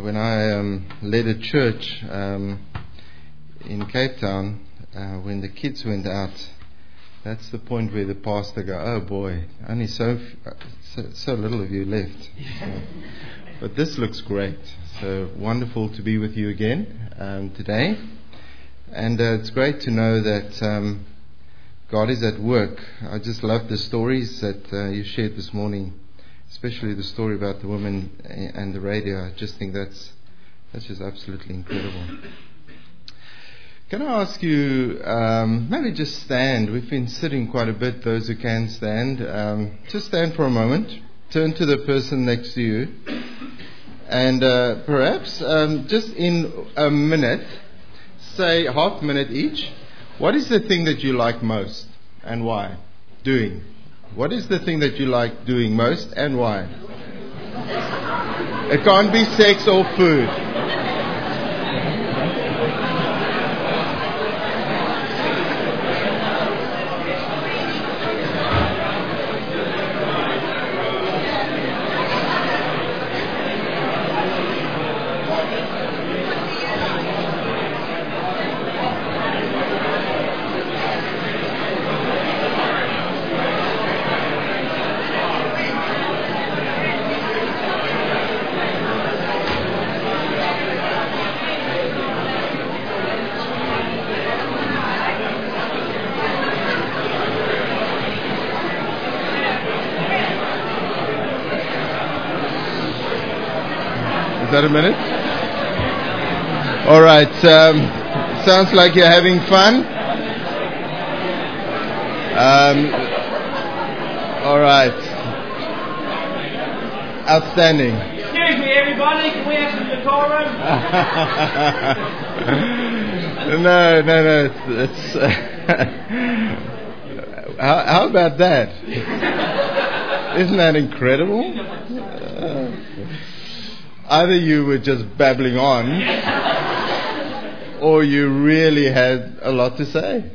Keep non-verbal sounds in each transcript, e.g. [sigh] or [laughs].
when I um, led a church um, in Cape Town, uh, when the kids went out, that's the point where the pastor go, "Oh boy, only so so, so little of you left." So, [laughs] but this looks great. So wonderful to be with you again um, today, and uh, it's great to know that um, God is at work. I just love the stories that uh, you shared this morning especially the story about the woman and the radio. I just think that's that's just absolutely incredible. Can I ask you, um, maybe just stand? We've been sitting quite a bit, those who can stand. Um, just stand for a moment. Turn to the person next to you. And uh, perhaps um, just in a minute, say half a minute each, what is the thing that you like most and why? Doing. What is the thing that you like doing most and why? It can't be sex or food. That a minute? All right. Um, sounds like you're having fun. Um, all right. Outstanding. Excuse me, everybody. Can we have some decorum? [laughs] no, no, no. It's, it's [laughs] how, how about that? [laughs] Isn't that incredible? Either you were just babbling on or you really had a lot to say.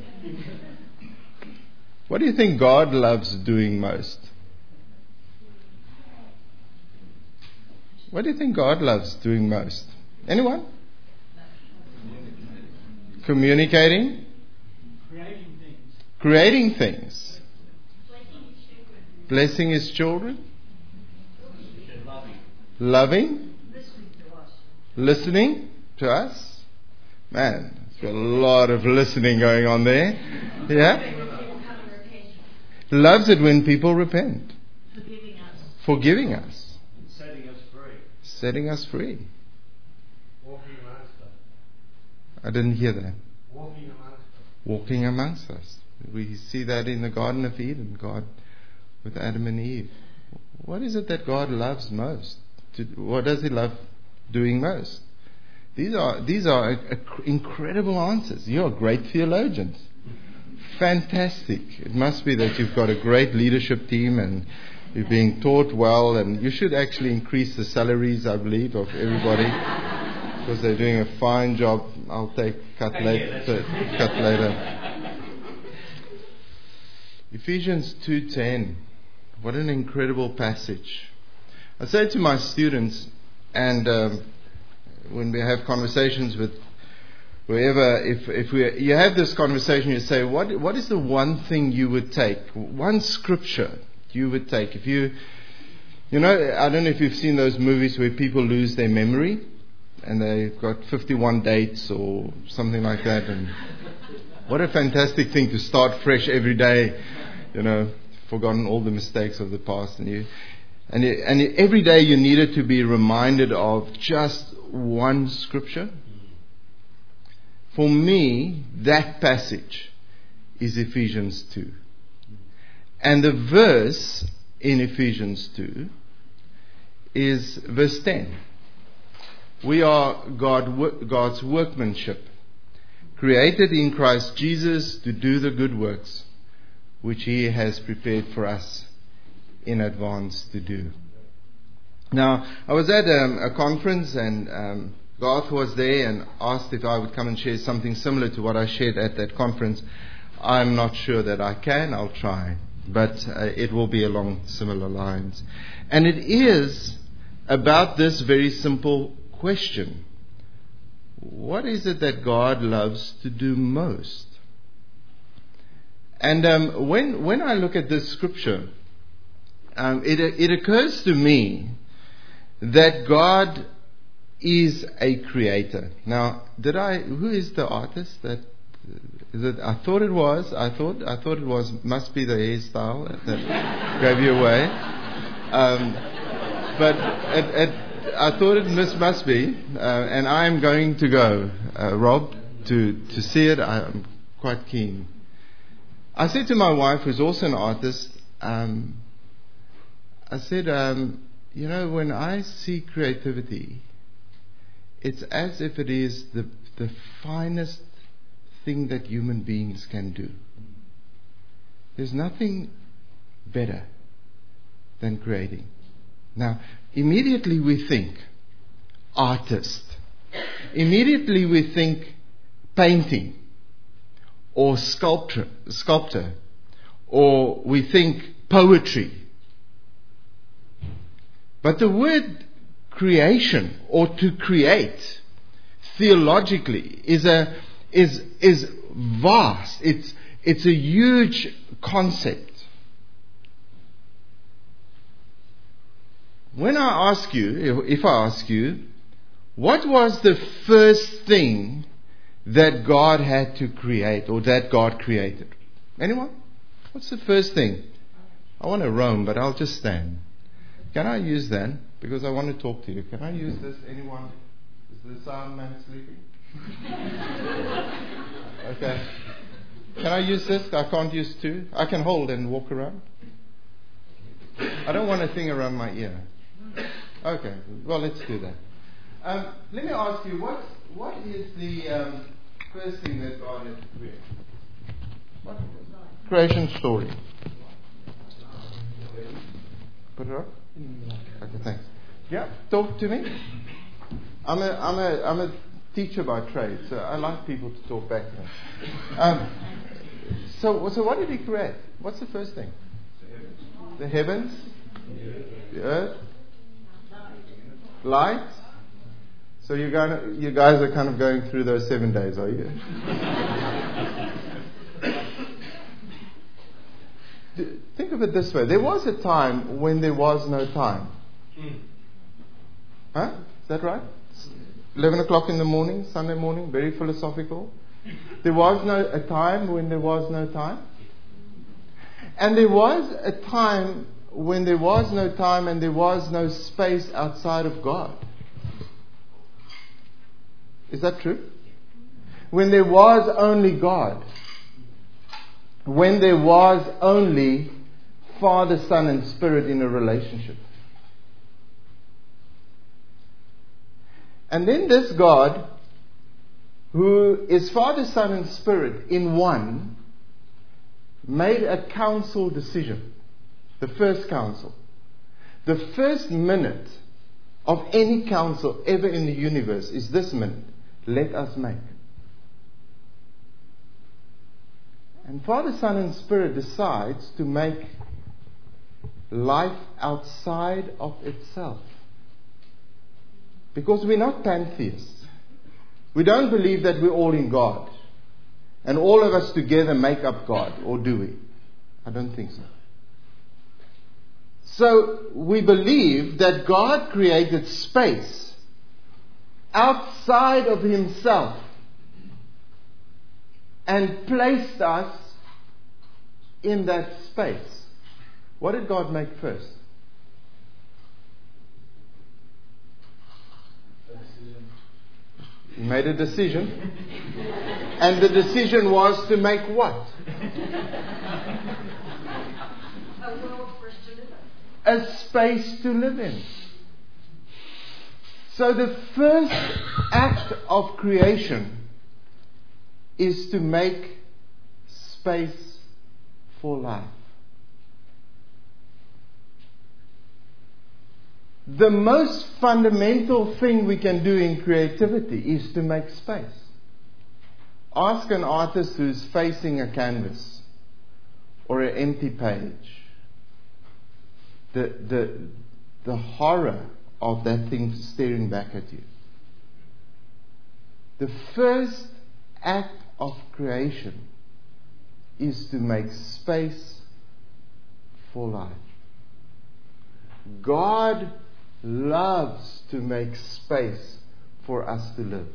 What do you think God loves doing most? What do you think God loves doing most? Anyone? Communicating? Creating things. Creating things. Blessing his children? Loving? Listening to us. Man, there's got a lot of listening going on there. Yeah? Loves it when people repent. Forgiving us. Forgiving us. Setting us free. Setting us free. Walking amongst us. I didn't hear that. Walking amongst us. Walking amongst us. We see that in the Garden of Eden, God with Adam and Eve. What is it that God loves most? What does He love doing most? These are, these are incredible answers. You're a great theologians. Fantastic. It must be that you've got a great leadership team and you're being taught well, and you should actually increase the salaries, I believe, of everybody [laughs] because they're doing a fine job. I'll take cut later. Cut later. [laughs] Ephesians 2:10. What an incredible passage. I say to my students, and um, when we have conversations with whoever, if, if we, you have this conversation, you say, what, what is the one thing you would take? One scripture you would take. If you, you know, I don't know if you've seen those movies where people lose their memory and they've got 51 dates or something like that. And what a fantastic thing to start fresh every day, you know, forgotten all the mistakes of the past. And you, and, it, and it, every day you needed to be reminded of just one scripture. For me, that passage is Ephesians 2. And the verse in Ephesians 2 is verse 10. We are God, God's workmanship, created in Christ Jesus to do the good works which He has prepared for us in advance to do. Now, I was at um, a conference and um, Garth was there and asked if I would come and share something similar to what I shared at that conference. I'm not sure that I can. I'll try. But uh, it will be along similar lines. And it is about this very simple question what is it that God loves to do most? And um, when, when I look at this scripture, um, it, it occurs to me that God is a creator. Now, did I? Who is the artist that? Is it? I thought it was. I thought. I thought it was. Must be the hairstyle that [laughs] gave you away. Um, but it, it, I thought it must, must be, uh, and I am going to go, uh, Rob, to to see it. I'm quite keen. I said to my wife, who's also an artist, um, I said, um, you know, when I see creativity, it's as if it is the, the finest thing that human beings can do. There's nothing better than creating. Now, immediately we think artist. Immediately we think painting or sculpture, sculptor, or we think poetry. But the word creation or to create theologically is a is is vast. It's it's a huge concept. When I ask you, if I ask you, what was the first thing that God had to create or that God created? Anyone? What's the first thing? I want to roam, but I'll just stand. Can I use then, Because I want to talk to you. Can I use this? Anyone? Is the sound man sleeping? [laughs] okay. Can I use this? I can't use two. I can hold and walk around. I don't want a thing around my ear. Okay. Well, let's do that. Um, let me ask you, what what is the um, first thing that God has created? What? Creation story. Put it up. Okay, thanks. Yeah, talk to me. I'm a, I'm a, I'm a teacher by trade, so I like people to talk back to me. Um, so, so what did he create? What's the first thing? The heavens, the earth, light. So you guys, you guys are kind of going through those seven days, are you? [laughs] Think of it this way. There was a time when there was no time. Hmm. Huh? Is that right? 11 o'clock in the morning, Sunday morning, very philosophical. There was no a time when there was no time. And there was a time when there was no time and there was no space outside of God. Is that true? When there was only God. When there was only Father, Son, and Spirit in a relationship. And then this God, who is Father, Son, and Spirit in one, made a council decision. The first council. The first minute of any council ever in the universe is this minute. Let us make. And Father, Son, and Spirit decides to make life outside of itself. Because we're not pantheists. We don't believe that we're all in God. And all of us together make up God, or do we? I don't think so. So we believe that God created space outside of Himself and placed us in that space. What did God make first? He made a decision. [laughs] and the decision was to make what? A world for us to live in. A space to live in. So the first act of creation is to make space for life. The most fundamental thing we can do in creativity is to make space. Ask an artist who's facing a canvas or an empty page. The, the, the horror of that thing staring back at you. The first act of creation is to make space for life. God loves to make space for us to live.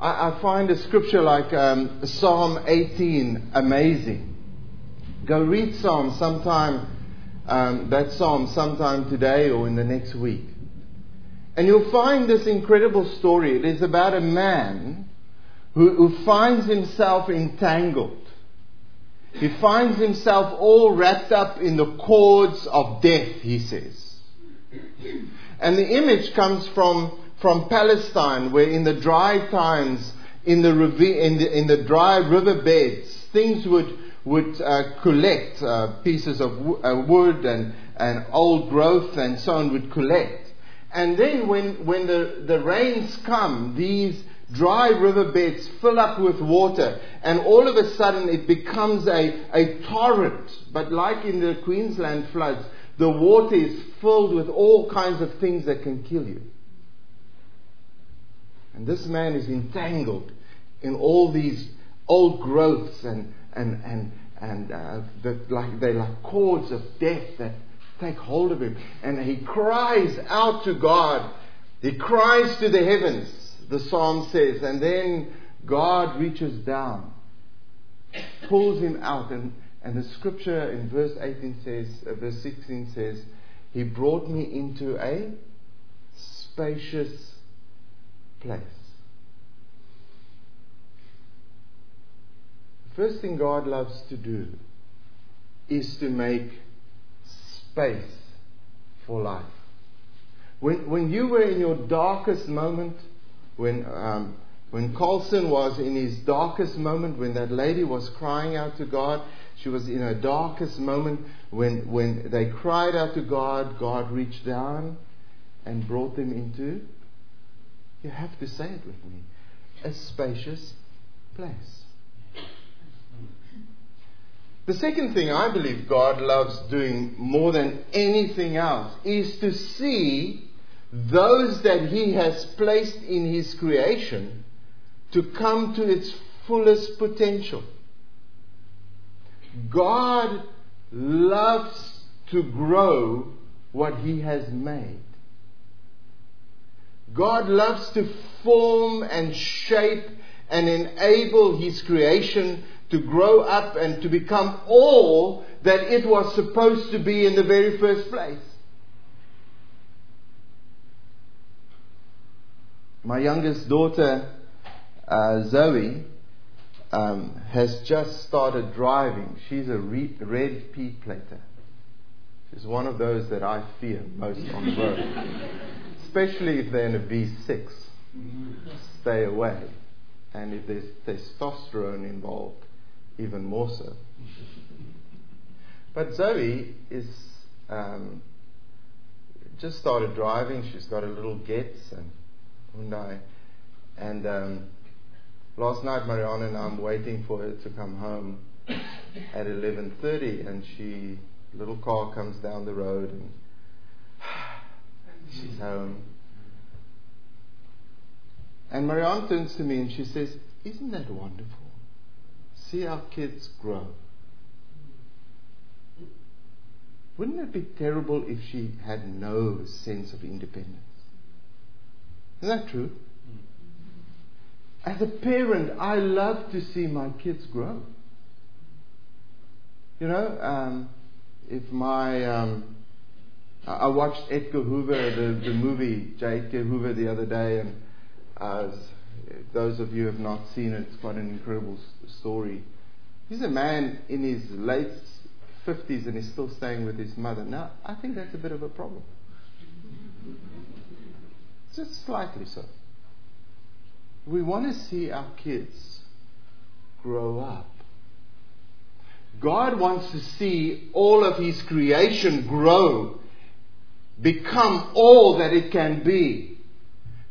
I, I find a scripture like um, Psalm 18 amazing. Go read Psalm sometime, um, that Psalm sometime today or in the next week. And you'll find this incredible story. It is about a man who, who finds himself entangled. He finds himself all wrapped up in the cords of death, he says. And the image comes from, from Palestine, where in the dry times, in the, in the, in the dry river beds, things would, would uh, collect uh, pieces of w- uh, wood and, and old growth and so on would collect. And then when, when the, the rains come, these dry riverbeds fill up with water, and all of a sudden it becomes a, a torrent. But like in the Queensland floods, the water is filled with all kinds of things that can kill you. And this man is entangled in all these old growths and, and, and, and uh, the, like, they're like cords of death that take hold of him. And he cries out to God. He cries to the heavens the psalm says. And then God reaches down, pulls him out, and, and the scripture in verse 18 says, uh, verse 16 says, He brought me into a spacious place. The first thing God loves to do is to make space for life. When, when you were in your darkest moment, when, um, when Colson was in his darkest moment, when that lady was crying out to God, she was in her darkest moment. When, when they cried out to God, God reached down and brought them into, you have to say it with me, a spacious place. The second thing I believe God loves doing more than anything else is to see those that He has placed in His creation to come to its fullest potential. God loves to grow what He has made. God loves to form and shape and enable His creation to grow up and to become all that it was supposed to be in the very first place. My youngest daughter, uh, Zoe, um, has just started driving. She's a re- red P plater. She's one of those that I fear most on the road, [laughs] especially if they're in a V6. Stay away. And if there's testosterone involved, even more so. But Zoe is um, just started driving. She's got a little Getz and Hyundai. And um, last night, Mariana and I'm waiting for her to come home at 11:30, and she little car comes down the road, and [sighs] she's home. And Marianne turns to me and she says, "Isn't that wonderful? See our kids grow." Wouldn't it be terrible if she had no sense of independence? Isn't that true? As a parent, I love to see my kids grow. You know, um, if my um, I watched Edgar Hoover, the, the movie J. Edgar Hoover, the other day, and uh, those of you who have not seen it, it's quite an incredible story. He's a man in his late 50s and he's still staying with his mother. Now, I think that's a bit of a problem. Just slightly so. We want to see our kids grow up. God wants to see all of His creation grow, become all that it can be,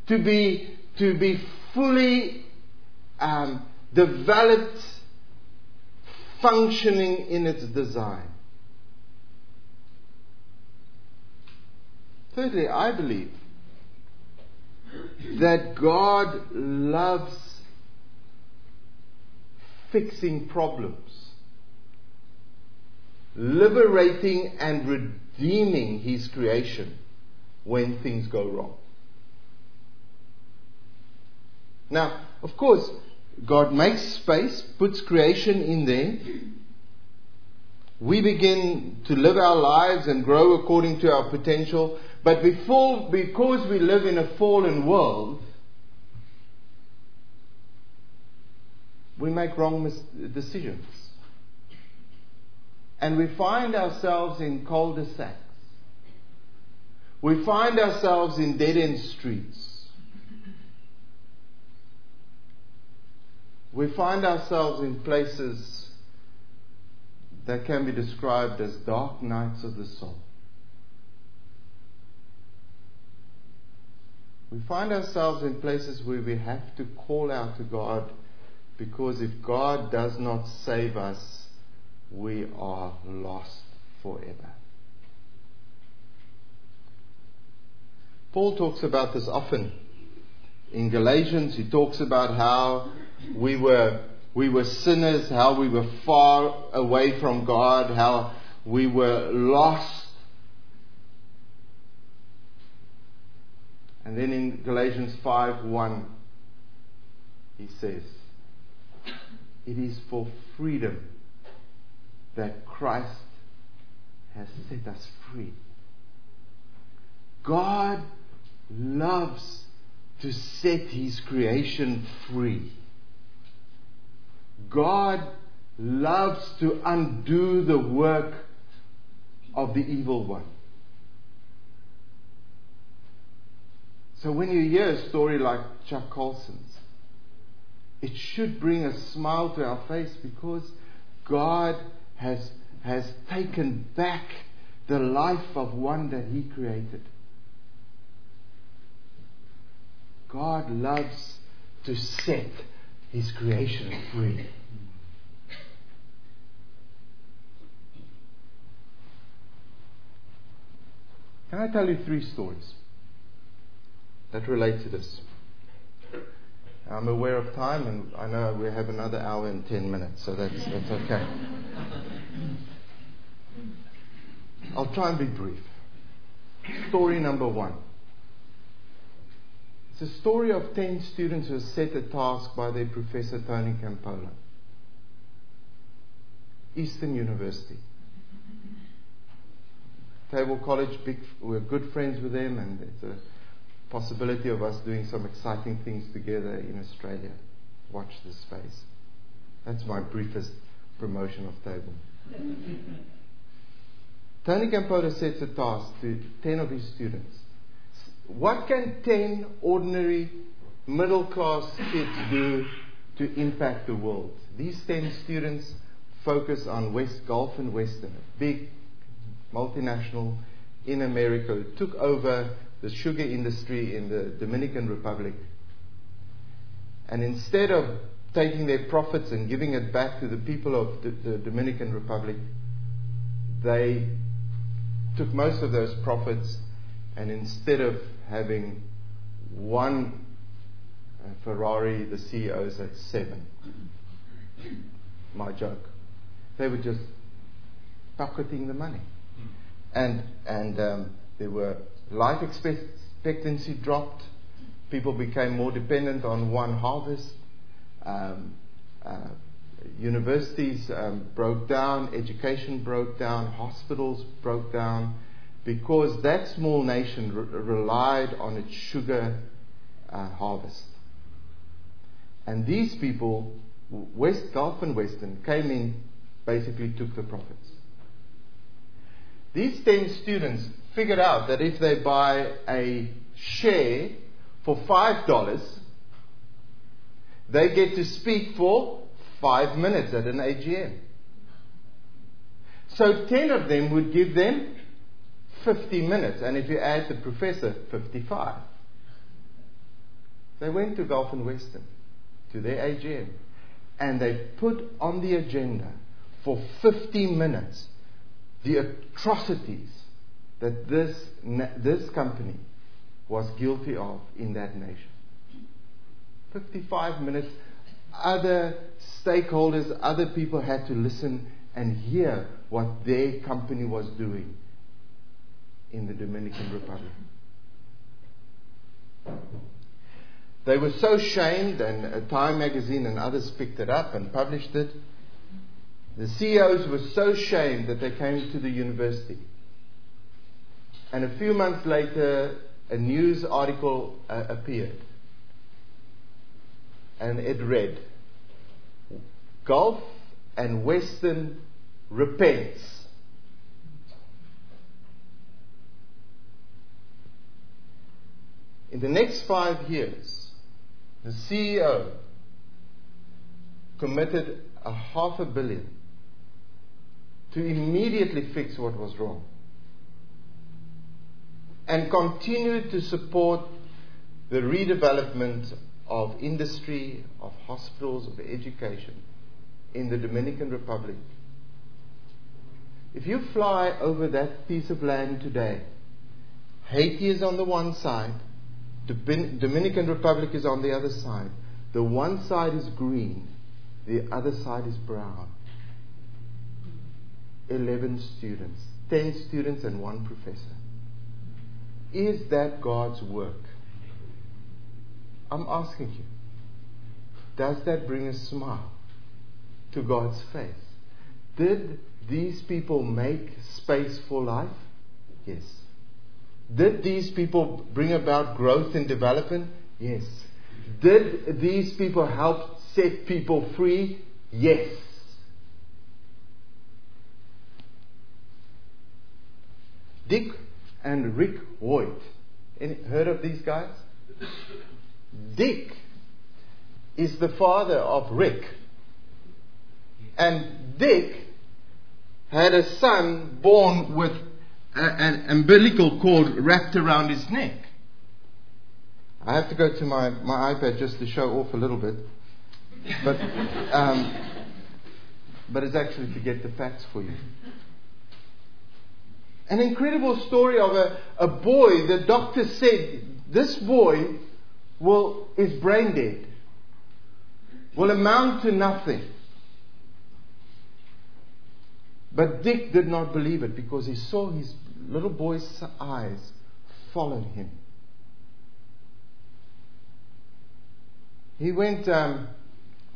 to be, to be fully um, developed, functioning in its design. Thirdly, I believe that God loves fixing problems, liberating and redeeming His creation when things go wrong. Now, of course, God makes space, puts creation in there. We begin to live our lives and grow according to our potential. But before, because we live in a fallen world, we make wrong mis- decisions. And we find ourselves in cul de sacs. We find ourselves in dead end streets. we find ourselves in places that can be described as dark nights of the soul. We find ourselves in places where we have to call out to God because if God does not save us, we are lost forever. Paul talks about this often. In Galatians, he talks about how we were, we were sinners, how we were far away from God, how we were lost. And then in Galatians 5 1, he says, It is for freedom that Christ has set us free. God loves to set his creation free. God loves to undo the work of the evil one. So when you hear a story like Chuck Colson's, it should bring a smile to our face because God has, has taken back the life of one that He created. God loves to set His creation free. Can I tell you three stories that relate to this? I'm aware of time, and I know we have another hour and ten minutes, so that's, that's okay. I'll try and be brief. Story number one. It's a story of ten students who are set a task by their professor, Tony Campolo. Eastern University. Tabor College, big, we're good friends with them, and it's a possibility of us doing some exciting things together in Australia. Watch this space. That's my briefest promotion of Tabor. [laughs] Tony Campolo sets a task to 10 of his students. What can 10 ordinary middle class kids do to impact the world? These 10 students focus on West Gulf and Western, a big multinational in America who took over the sugar industry in the Dominican Republic. And instead of taking their profits and giving it back to the people of the, the Dominican Republic, they took most of those profits and instead of having one uh, Ferrari, the CEOs had seven. My joke. They were just pocketing the money. And, and um, there were life expectancy dropped. People became more dependent on one harvest. Um, uh, universities um, broke down, education broke down, hospitals broke down, because that small nation re- relied on its sugar uh, harvest. And these people, West Gulf and Western, came in, basically took the profits. These 10 students figured out that if they buy a share for $5, they get to speak for five minutes at an AGM. So 10 of them would give them 50 minutes, and if you add the professor, 55. They went to Gulf and Western, to their AGM, and they put on the agenda for 50 minutes the atrocities that this, this company was guilty of in that nation. 55 minutes, other stakeholders, other people had to listen and hear what their company was doing in the Dominican Republic. They were so shamed, and uh, Time magazine and others picked it up and published it. The CEOs were so shamed that they came to the university. And a few months later, a news article uh, appeared. And it read Gulf and Western repents. In the next five years, the CEO committed a half a billion to immediately fix what was wrong and continue to support the redevelopment of industry, of hospitals, of education in the Dominican Republic. If you fly over that piece of land today, Haiti is on the one side, Dominican Republic is on the other side. The one side is green, the other side is brown. 11 students, 10 students, and one professor. Is that God's work? I'm asking you. Does that bring a smile to God's face? Did these people make space for life? Yes. Did these people bring about growth and development? Yes. Did these people help set people free? Yes. Dick and Rick Hoyt. Any, heard of these guys? Dick is the father of Rick. And Dick had a son born with a, an umbilical cord wrapped around his neck. I have to go to my, my iPad just to show off a little bit. But, um, but it's actually to get the facts for you. An incredible story of a, a boy. The doctor said this boy will, is brain dead, will amount to nothing. But Dick did not believe it because he saw his little boy's eyes followed him. He went, um,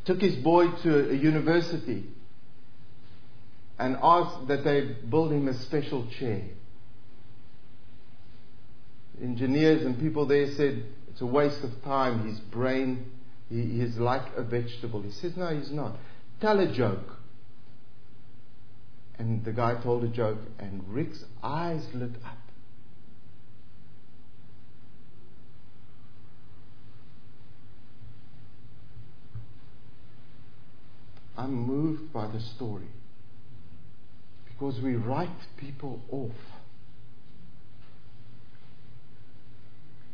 took his boy to a university and asked that they build him a special chair. Engineers and people there said it's a waste of time. His brain, he, is like a vegetable. He says, No, he's not. Tell a joke. And the guy told a joke, and Rick's eyes lit up. I'm moved by the story because we write people off.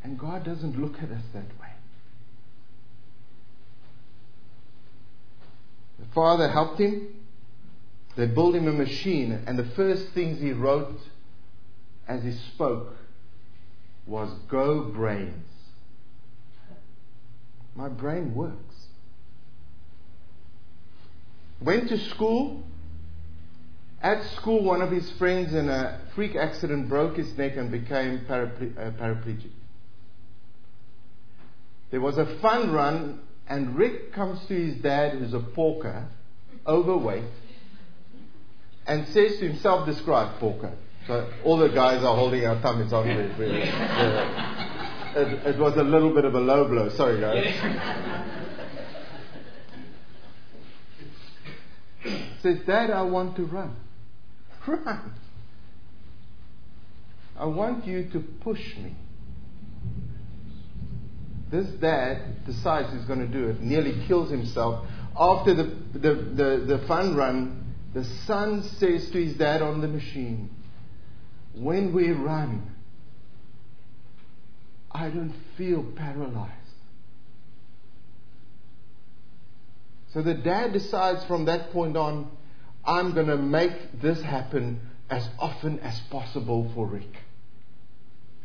And God doesn't look at us that way. The father helped him. They built him a machine, and the first things he wrote as he spoke was Go brains. My brain works. Went to school, at school, one of his friends in a freak accident broke his neck and became paraple- uh, paraplegic. There was a fun run, and Rick comes to his dad, who's a porker, overweight, and says to himself, Describe porker. So all the guys are holding our thumbs. Really. It, it was a little bit of a low blow. Sorry, guys. says, Dad, I want to run. I want you to push me. This dad decides he's going to do it, nearly kills himself. After the, the, the, the fun run, the son says to his dad on the machine, When we run, I don't feel paralyzed. So the dad decides from that point on, I'm going to make this happen as often as possible for Rick.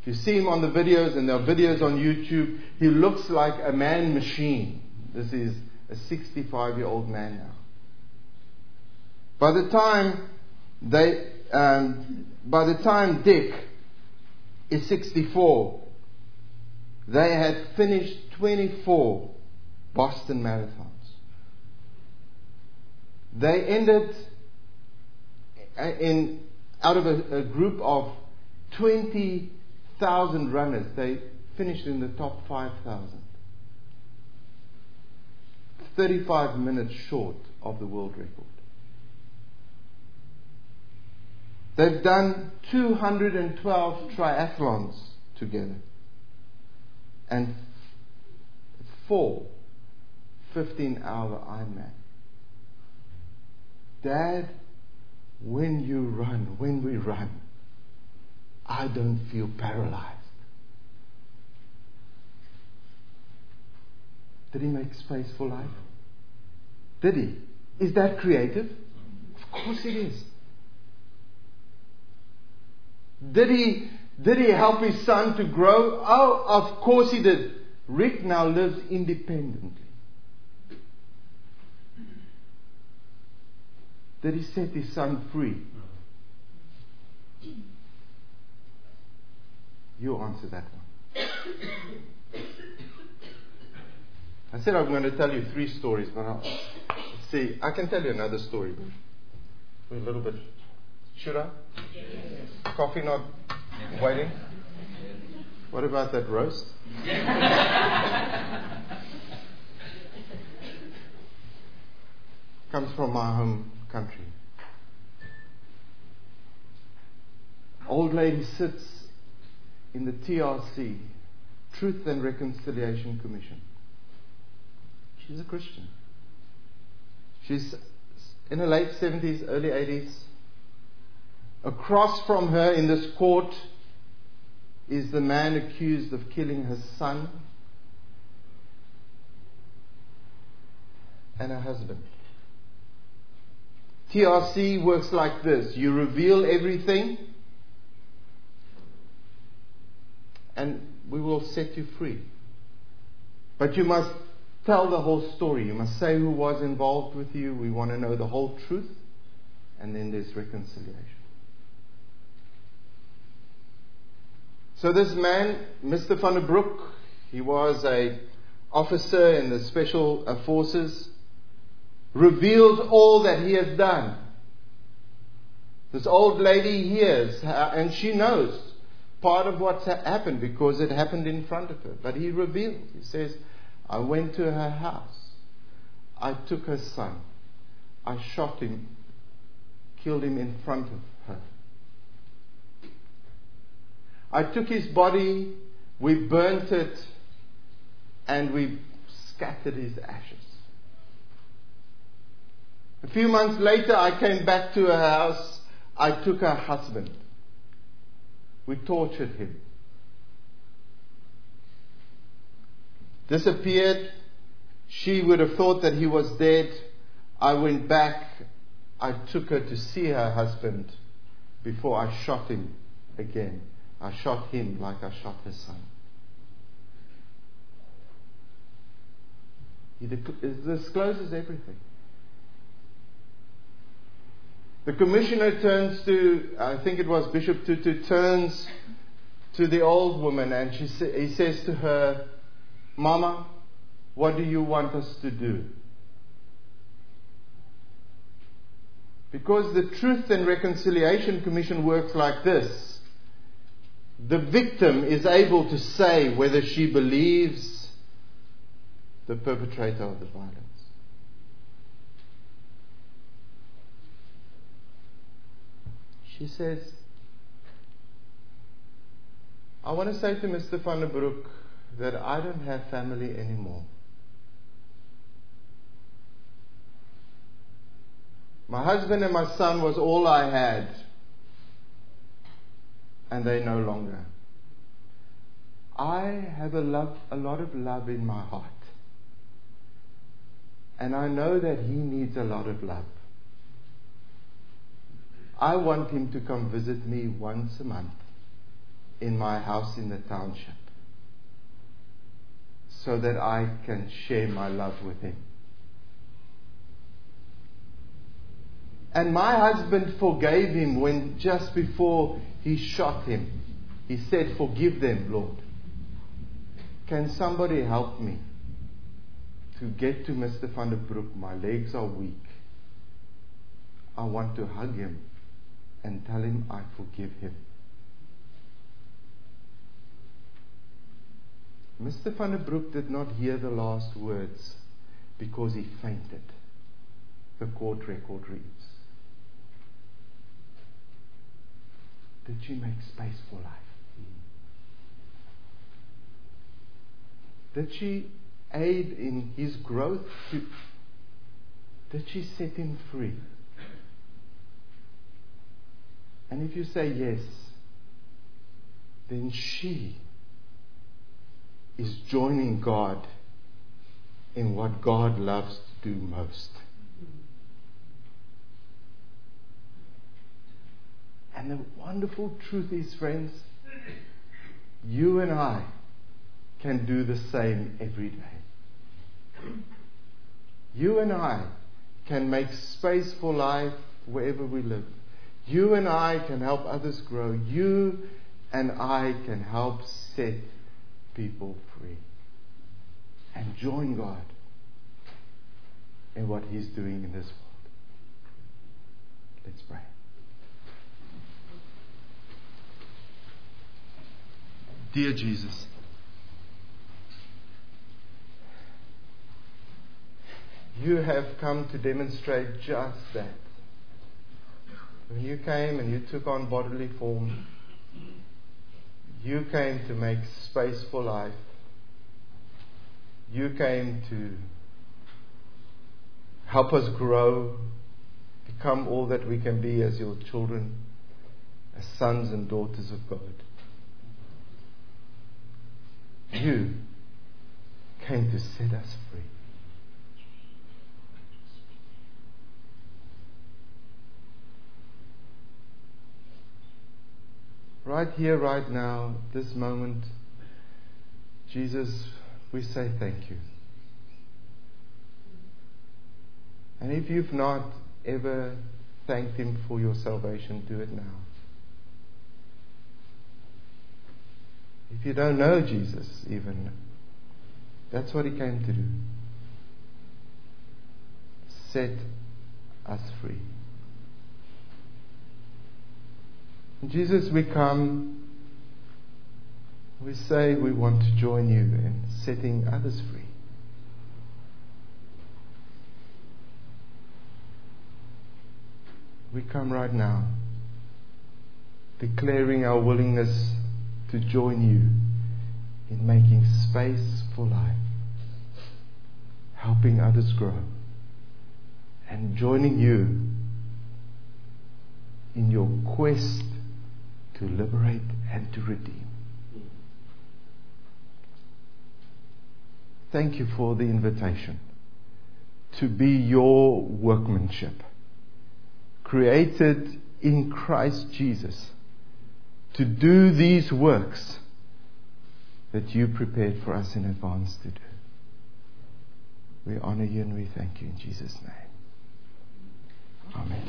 If you see him on the videos, and there are videos on YouTube, he looks like a man machine. This is a 65 year old man now. By the time they, um, by the time Dick is 64, they had finished 24 Boston marathons. They ended Uh, in out of a, a group of 20,000 runners. They finished in the top 5,000. 35 minutes short of the world record. They've done 212 triathlons together and four 15 hour Ironman. Dad, when you run, when we run, I don't feel paralyzed. Did he make space for life? Did he? Is that creative? Of course it is. Did he, did he help his son to grow? Oh, of course he did. Rick now lives independently. Did he set his son free? You answer that one. I said I'm going to tell you three stories, but I'll see. I can tell you another story. We're a little bit. Should I? Coffee not waiting? What about that roast? [laughs] Comes from my home country. Old lady sits in the TRC, Truth and Reconciliation Commission. She's a Christian. She's in her late 70s, early 80s. Across from her in this court is the man accused of killing her son and her husband. TRC works like this you reveal everything, and we will set you free. But you must tell the whole story. You must say who was involved with you. We want to know the whole truth. And then there's reconciliation. So this man, Mr. van der Broek, he was a officer in the special forces, revealed all that he has done. This old lady hears, uh, and she knows part of what's happened because it happened in front of her. But he reveals, he says, I went to her house. I took her son. I shot him, killed him in front of her. I took his body, we burnt it, and we scattered his ashes. A few months later, I came back to her house. I took her husband. We tortured him. disappeared. She would have thought that he was dead. I went back. I took her to see her husband before I shot him again. I shot him like I shot her son. He discloses everything. The commissioner turns to, I think it was Bishop Tutu, turns to the old woman and she he says to her, Mama, what do you want us to do? Because the Truth and Reconciliation Commission works like this. The victim is able to say whether she believes the perpetrator of the violence. She says, I want to say to Mr. Van der Broek, that I don't have family anymore. My husband and my son was all I had, and they no longer. I have a, love, a lot of love in my heart, and I know that he needs a lot of love. I want him to come visit me once a month in my house in the township so that I can share my love with him. And my husband forgave him when just before he shot him, he said, Forgive them, Lord. Can somebody help me to get to Mr. van der Broek? My legs are weak. I want to hug him and tell him I forgive him. Mr. van der Broek did not hear the last words because he fainted. The court record reads. Did she make space for life? Did she aid in his growth? Did she set him free? And if you say yes, then she is joining God in what God loves to do most. And the wonderful truth is, friends, you and I can do the same every day. You and I can make space for life wherever we live. You and I can help others grow. You and I can help set people free. And join God in what He's doing in this world. Let's pray. Dear Jesus, you have come to demonstrate just that. When you came and you took on bodily form, you came to make space for life. You came to help us grow, become all that we can be as your children, as sons and daughters of God. You came to set us free. Right here, right now, this moment, Jesus, we say thank you. And if you've not ever thanked Him for your salvation, do it now. If you don't know Jesus, even, that's what He came to do set us free. Jesus, we come, we say we want to join you in setting others free. We come right now, declaring our willingness to join you in making space for life, helping others grow, and joining you in your quest to liberate and to redeem. Thank you for the invitation to be your workmanship, created in Christ Jesus to do these works that you prepared for us in advance to do. We honor you and we thank you in Jesus' name. Amen.